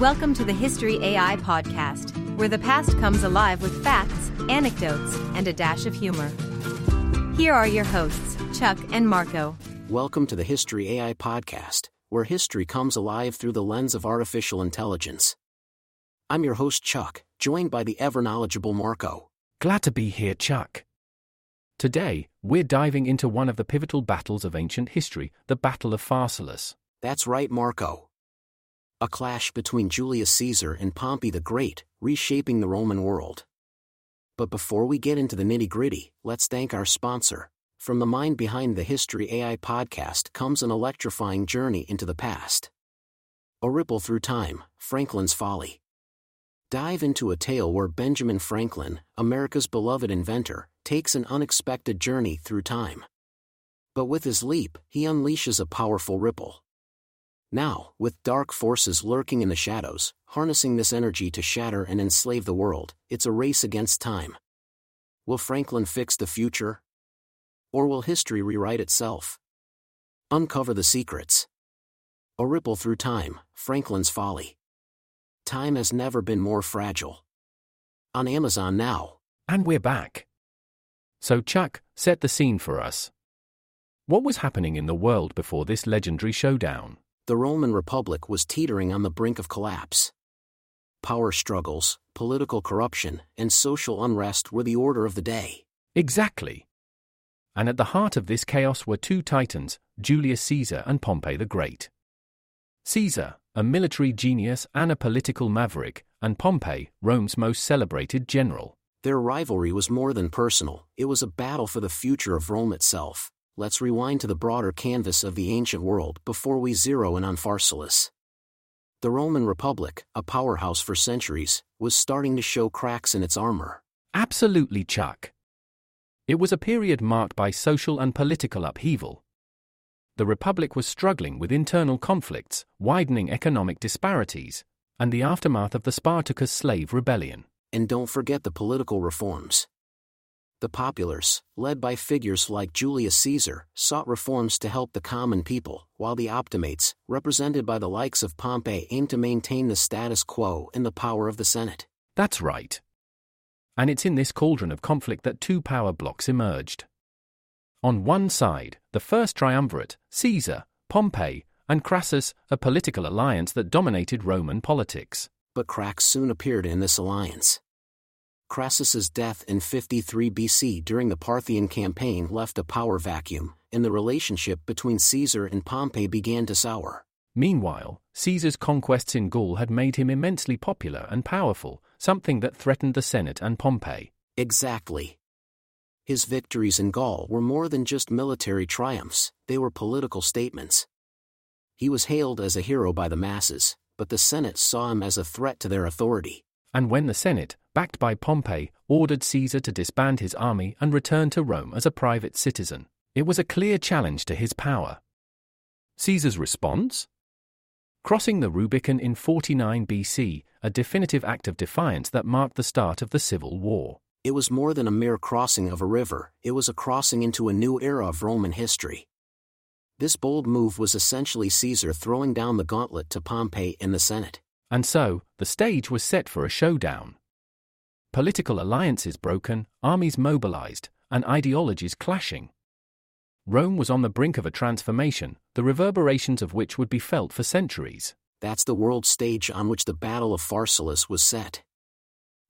Welcome to the History AI podcast, where the past comes alive with facts, anecdotes, and a dash of humor. Here are your hosts, Chuck and Marco. Welcome to the History AI podcast, where history comes alive through the lens of artificial intelligence. I'm your host, Chuck, joined by the ever knowledgeable Marco. Glad to be here, Chuck. Today, we're diving into one of the pivotal battles of ancient history, the Battle of Pharsalus. That's right, Marco. A clash between Julius Caesar and Pompey the Great, reshaping the Roman world. But before we get into the nitty gritty, let's thank our sponsor. From the mind behind the History AI podcast comes an electrifying journey into the past. A ripple through time, Franklin's Folly. Dive into a tale where Benjamin Franklin, America's beloved inventor, takes an unexpected journey through time. But with his leap, he unleashes a powerful ripple. Now, with dark forces lurking in the shadows, harnessing this energy to shatter and enslave the world, it's a race against time. Will Franklin fix the future? Or will history rewrite itself? Uncover the secrets. A ripple through time, Franklin's Folly. Time has never been more fragile. On Amazon now. And we're back. So, Chuck, set the scene for us. What was happening in the world before this legendary showdown? The Roman Republic was teetering on the brink of collapse. Power struggles, political corruption, and social unrest were the order of the day. Exactly. And at the heart of this chaos were two titans, Julius Caesar and Pompey the Great. Caesar, a military genius and a political maverick, and Pompey, Rome's most celebrated general. Their rivalry was more than personal, it was a battle for the future of Rome itself let's rewind to the broader canvas of the ancient world before we zero in on Pharsalus. The Roman Republic, a powerhouse for centuries, was starting to show cracks in its armor. Absolutely, Chuck. It was a period marked by social and political upheaval. The Republic was struggling with internal conflicts, widening economic disparities, and the aftermath of the Spartacus slave rebellion. And don't forget the political reforms. The populares, led by figures like Julius Caesar, sought reforms to help the common people, while the optimates, represented by the likes of Pompey, aimed to maintain the status quo and the power of the Senate. That's right. And it's in this cauldron of conflict that two power blocks emerged. On one side, the first triumvirate, Caesar, Pompey, and Crassus, a political alliance that dominated Roman politics. But cracks soon appeared in this alliance. Crassus's death in 53 BC during the Parthian campaign left a power vacuum, and the relationship between Caesar and Pompey began to sour. Meanwhile, Caesar's conquests in Gaul had made him immensely popular and powerful, something that threatened the Senate and Pompey. Exactly. His victories in Gaul were more than just military triumphs, they were political statements. He was hailed as a hero by the masses, but the Senate saw him as a threat to their authority. And when the Senate, backed by Pompey, ordered Caesar to disband his army and return to Rome as a private citizen. It was a clear challenge to his power. Caesar's response? Crossing the Rubicon in 49 BC, a definitive act of defiance that marked the start of the Civil War. It was more than a mere crossing of a river, it was a crossing into a new era of Roman history. This bold move was essentially Caesar throwing down the gauntlet to Pompey and the Senate. And so, the stage was set for a showdown political alliances broken, armies mobilized, and ideologies clashing. Rome was on the brink of a transformation, the reverberations of which would be felt for centuries. That's the world stage on which the Battle of Pharsalus was set.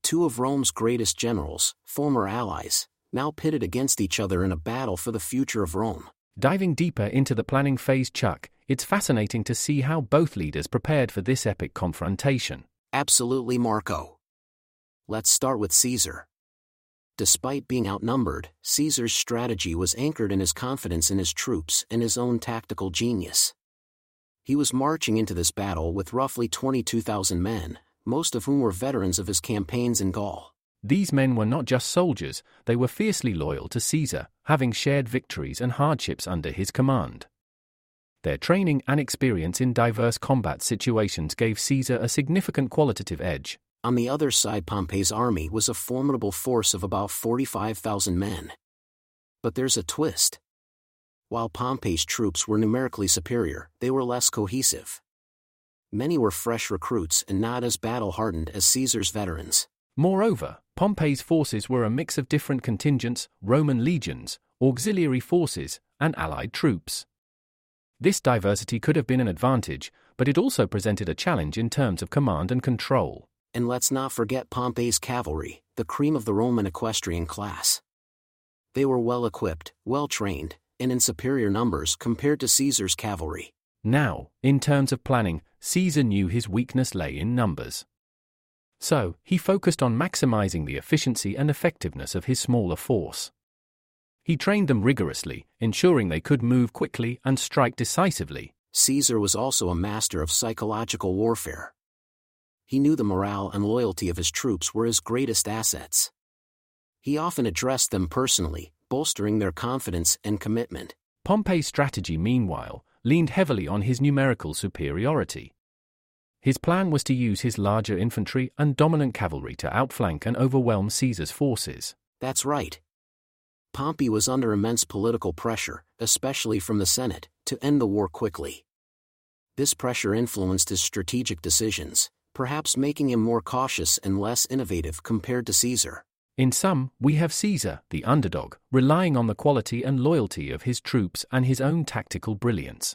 Two of Rome's greatest generals, former allies, now pitted against each other in a battle for the future of Rome. Diving deeper into the planning phase, Chuck, it's fascinating to see how both leaders prepared for this epic confrontation. Absolutely, Marco. Let's start with Caesar. Despite being outnumbered, Caesar's strategy was anchored in his confidence in his troops and his own tactical genius. He was marching into this battle with roughly 22,000 men, most of whom were veterans of his campaigns in Gaul. These men were not just soldiers, they were fiercely loyal to Caesar, having shared victories and hardships under his command. Their training and experience in diverse combat situations gave Caesar a significant qualitative edge. On the other side, Pompey's army was a formidable force of about 45,000 men. But there's a twist. While Pompey's troops were numerically superior, they were less cohesive. Many were fresh recruits and not as battle hardened as Caesar's veterans. Moreover, Pompey's forces were a mix of different contingents, Roman legions, auxiliary forces, and allied troops. This diversity could have been an advantage, but it also presented a challenge in terms of command and control. And let's not forget Pompey's cavalry, the cream of the Roman equestrian class. They were well equipped, well trained, and in superior numbers compared to Caesar's cavalry. Now, in terms of planning, Caesar knew his weakness lay in numbers. So, he focused on maximizing the efficiency and effectiveness of his smaller force. He trained them rigorously, ensuring they could move quickly and strike decisively. Caesar was also a master of psychological warfare. He knew the morale and loyalty of his troops were his greatest assets. He often addressed them personally, bolstering their confidence and commitment. Pompey's strategy, meanwhile, leaned heavily on his numerical superiority. His plan was to use his larger infantry and dominant cavalry to outflank and overwhelm Caesar's forces. That's right. Pompey was under immense political pressure, especially from the Senate, to end the war quickly. This pressure influenced his strategic decisions, perhaps making him more cautious and less innovative compared to Caesar. In sum, we have Caesar, the underdog, relying on the quality and loyalty of his troops and his own tactical brilliance.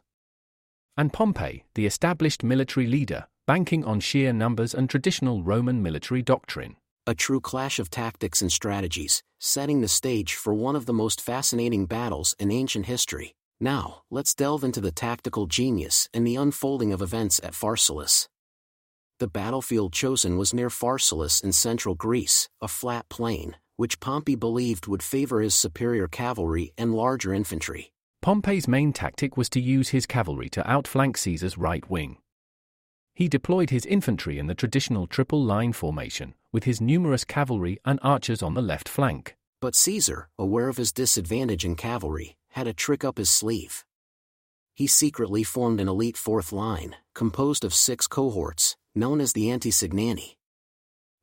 And Pompey, the established military leader, banking on sheer numbers and traditional Roman military doctrine. A true clash of tactics and strategies, setting the stage for one of the most fascinating battles in ancient history. Now, let's delve into the tactical genius and the unfolding of events at Pharsalus. The battlefield chosen was near Pharsalus in central Greece, a flat plain, which Pompey believed would favor his superior cavalry and larger infantry. Pompey's main tactic was to use his cavalry to outflank Caesar's right wing. He deployed his infantry in the traditional triple line formation, with his numerous cavalry and archers on the left flank. But Caesar, aware of his disadvantage in cavalry, had a trick up his sleeve. He secretly formed an elite fourth line, composed of six cohorts, known as the Antesignani.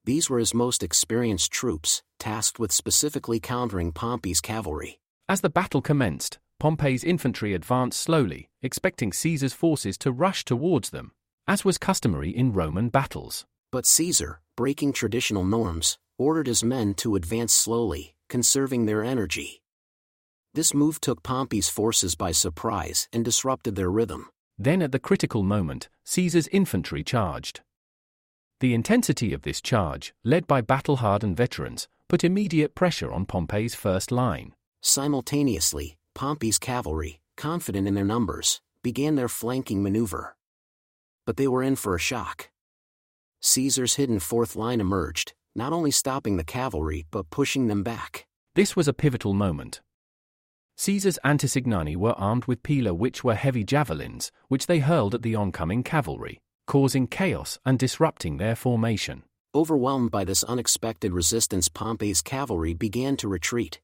These were his most experienced troops, tasked with specifically countering Pompey's cavalry. As the battle commenced, Pompey's infantry advanced slowly, expecting Caesar's forces to rush towards them, as was customary in Roman battles. But Caesar, breaking traditional norms, ordered his men to advance slowly, conserving their energy. This move took Pompey's forces by surprise and disrupted their rhythm. Then, at the critical moment, Caesar's infantry charged. The intensity of this charge, led by battle hardened veterans, put immediate pressure on Pompey's first line. Simultaneously, Pompey's cavalry, confident in their numbers, began their flanking maneuver. But they were in for a shock. Caesar's hidden fourth line emerged, not only stopping the cavalry but pushing them back. This was a pivotal moment. Caesar's Antesignani were armed with pila, which were heavy javelins, which they hurled at the oncoming cavalry, causing chaos and disrupting their formation. Overwhelmed by this unexpected resistance, Pompey's cavalry began to retreat.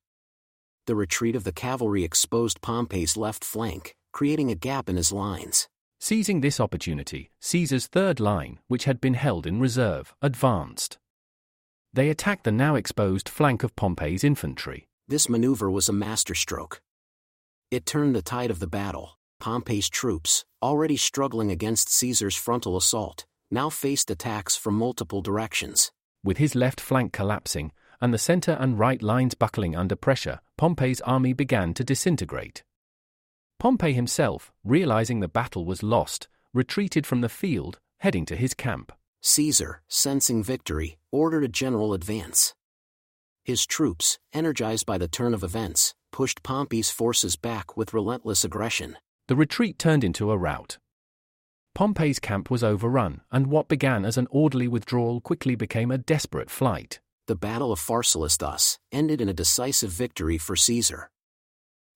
The retreat of the cavalry exposed Pompey's left flank, creating a gap in his lines. Seizing this opportunity, Caesar's third line, which had been held in reserve, advanced. They attacked the now exposed flank of Pompey's infantry. This maneuver was a masterstroke. It turned the tide of the battle. Pompey's troops, already struggling against Caesar's frontal assault, now faced attacks from multiple directions. With his left flank collapsing, and the center and right lines buckling under pressure, Pompey's army began to disintegrate. Pompey himself, realizing the battle was lost, retreated from the field, heading to his camp. Caesar, sensing victory, ordered a general advance. His troops, energized by the turn of events, pushed Pompey's forces back with relentless aggression. The retreat turned into a rout. Pompey's camp was overrun, and what began as an orderly withdrawal quickly became a desperate flight. The Battle of Pharsalus thus ended in a decisive victory for Caesar.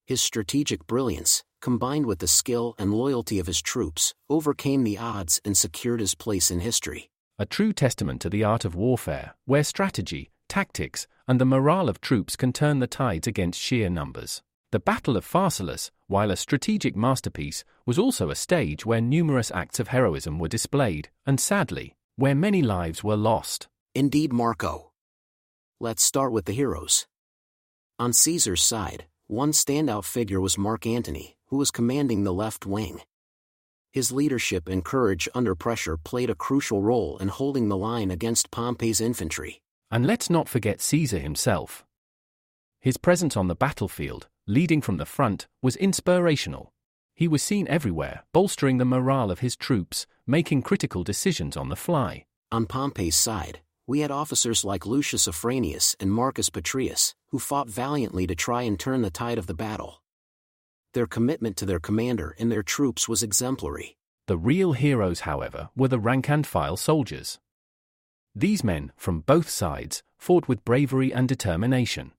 His strategic brilliance, combined with the skill and loyalty of his troops, overcame the odds and secured his place in history. A true testament to the art of warfare, where strategy, tactics, and the morale of troops can turn the tides against sheer numbers. The Battle of Pharsalus, while a strategic masterpiece, was also a stage where numerous acts of heroism were displayed, and sadly, where many lives were lost. Indeed, Marco. Let's start with the heroes. On Caesar's side, one standout figure was Mark Antony, who was commanding the left wing. His leadership and courage under pressure played a crucial role in holding the line against Pompey's infantry. And let's not forget Caesar himself. His presence on the battlefield, leading from the front, was inspirational. He was seen everywhere, bolstering the morale of his troops, making critical decisions on the fly. On Pompey's side, we had officers like Lucius Afranius and Marcus Petreius, who fought valiantly to try and turn the tide of the battle. Their commitment to their commander and their troops was exemplary. The real heroes, however, were the rank and file soldiers. These men, from both sides, fought with bravery and determination.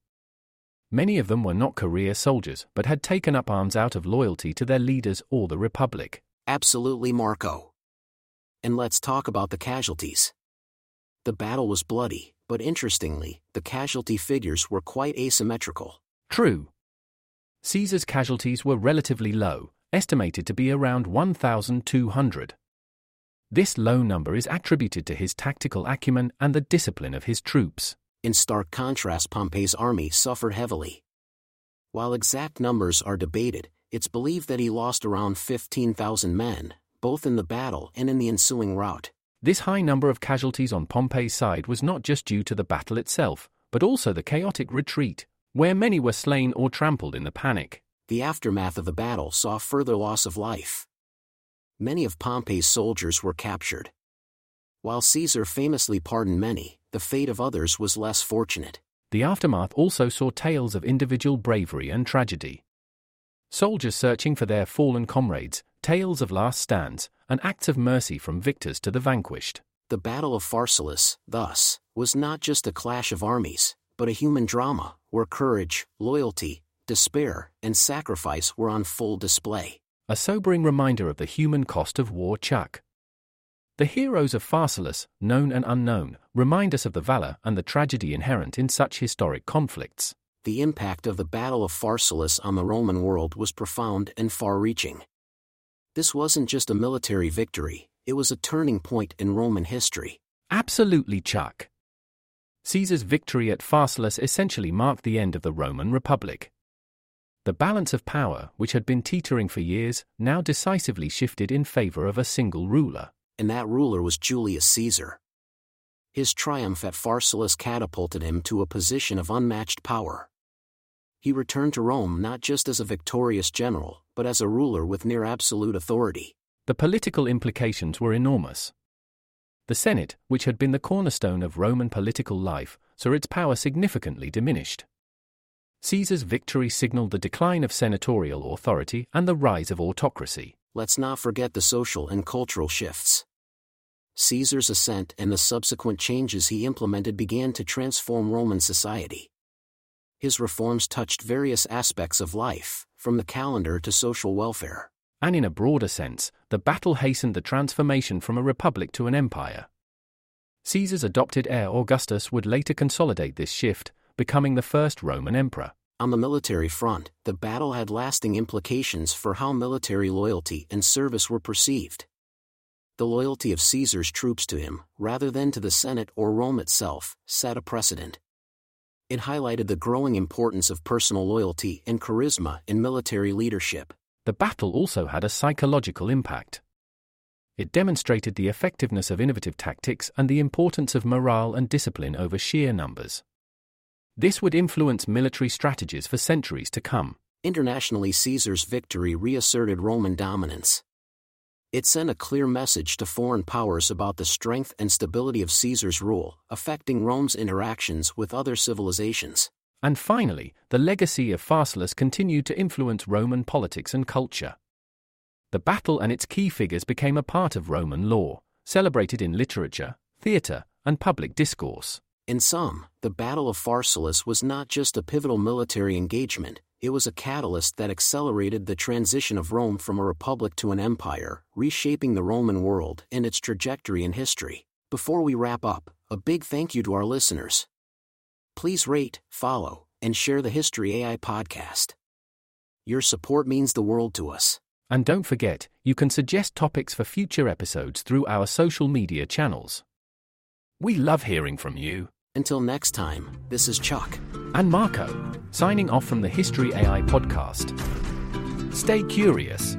Many of them were not career soldiers, but had taken up arms out of loyalty to their leaders or the Republic. Absolutely, Marco. And let's talk about the casualties. The battle was bloody, but interestingly, the casualty figures were quite asymmetrical. True. Caesar's casualties were relatively low, estimated to be around 1,200. This low number is attributed to his tactical acumen and the discipline of his troops. In stark contrast, Pompey's army suffered heavily. While exact numbers are debated, it's believed that he lost around 15,000 men, both in the battle and in the ensuing rout. This high number of casualties on Pompey's side was not just due to the battle itself, but also the chaotic retreat, where many were slain or trampled in the panic. The aftermath of the battle saw further loss of life. Many of Pompey's soldiers were captured. While Caesar famously pardoned many, the fate of others was less fortunate. The aftermath also saw tales of individual bravery and tragedy. Soldiers searching for their fallen comrades, tales of last stands, and acts of mercy from victors to the vanquished. The Battle of Pharsalus, thus, was not just a clash of armies, but a human drama, where courage, loyalty, despair, and sacrifice were on full display. A sobering reminder of the human cost of war, Chuck. The heroes of Pharsalus, known and unknown, remind us of the valor and the tragedy inherent in such historic conflicts. The impact of the Battle of Pharsalus on the Roman world was profound and far reaching. This wasn't just a military victory, it was a turning point in Roman history. Absolutely, Chuck. Caesar's victory at Pharsalus essentially marked the end of the Roman Republic. The balance of power, which had been teetering for years, now decisively shifted in favor of a single ruler. And that ruler was Julius Caesar. His triumph at Pharsalus catapulted him to a position of unmatched power. He returned to Rome not just as a victorious general, but as a ruler with near absolute authority. The political implications were enormous. The Senate, which had been the cornerstone of Roman political life, saw its power significantly diminished. Caesar's victory signaled the decline of senatorial authority and the rise of autocracy. Let's not forget the social and cultural shifts. Caesar's ascent and the subsequent changes he implemented began to transform Roman society. His reforms touched various aspects of life, from the calendar to social welfare. And in a broader sense, the battle hastened the transformation from a republic to an empire. Caesar's adopted heir Augustus would later consolidate this shift, becoming the first Roman emperor. On the military front, the battle had lasting implications for how military loyalty and service were perceived the loyalty of Caesar's troops to him, rather than to the Senate or Rome itself, set a precedent. It highlighted the growing importance of personal loyalty and charisma in military leadership. The battle also had a psychological impact. It demonstrated the effectiveness of innovative tactics and the importance of morale and discipline over sheer numbers. This would influence military strategies for centuries to come. Internationally, Caesar's victory reasserted Roman dominance. It sent a clear message to foreign powers about the strength and stability of Caesar's rule, affecting Rome's interactions with other civilizations. And finally, the legacy of Pharsalus continued to influence Roman politics and culture. The battle and its key figures became a part of Roman law, celebrated in literature, theatre, and public discourse. In sum, the Battle of Pharsalus was not just a pivotal military engagement, it was a catalyst that accelerated the transition of Rome from a republic to an empire, reshaping the Roman world and its trajectory in history. Before we wrap up, a big thank you to our listeners. Please rate, follow, and share the History AI podcast. Your support means the world to us. And don't forget, you can suggest topics for future episodes through our social media channels. We love hearing from you. Until next time, this is Chuck. And Marco, signing off from the History AI podcast. Stay curious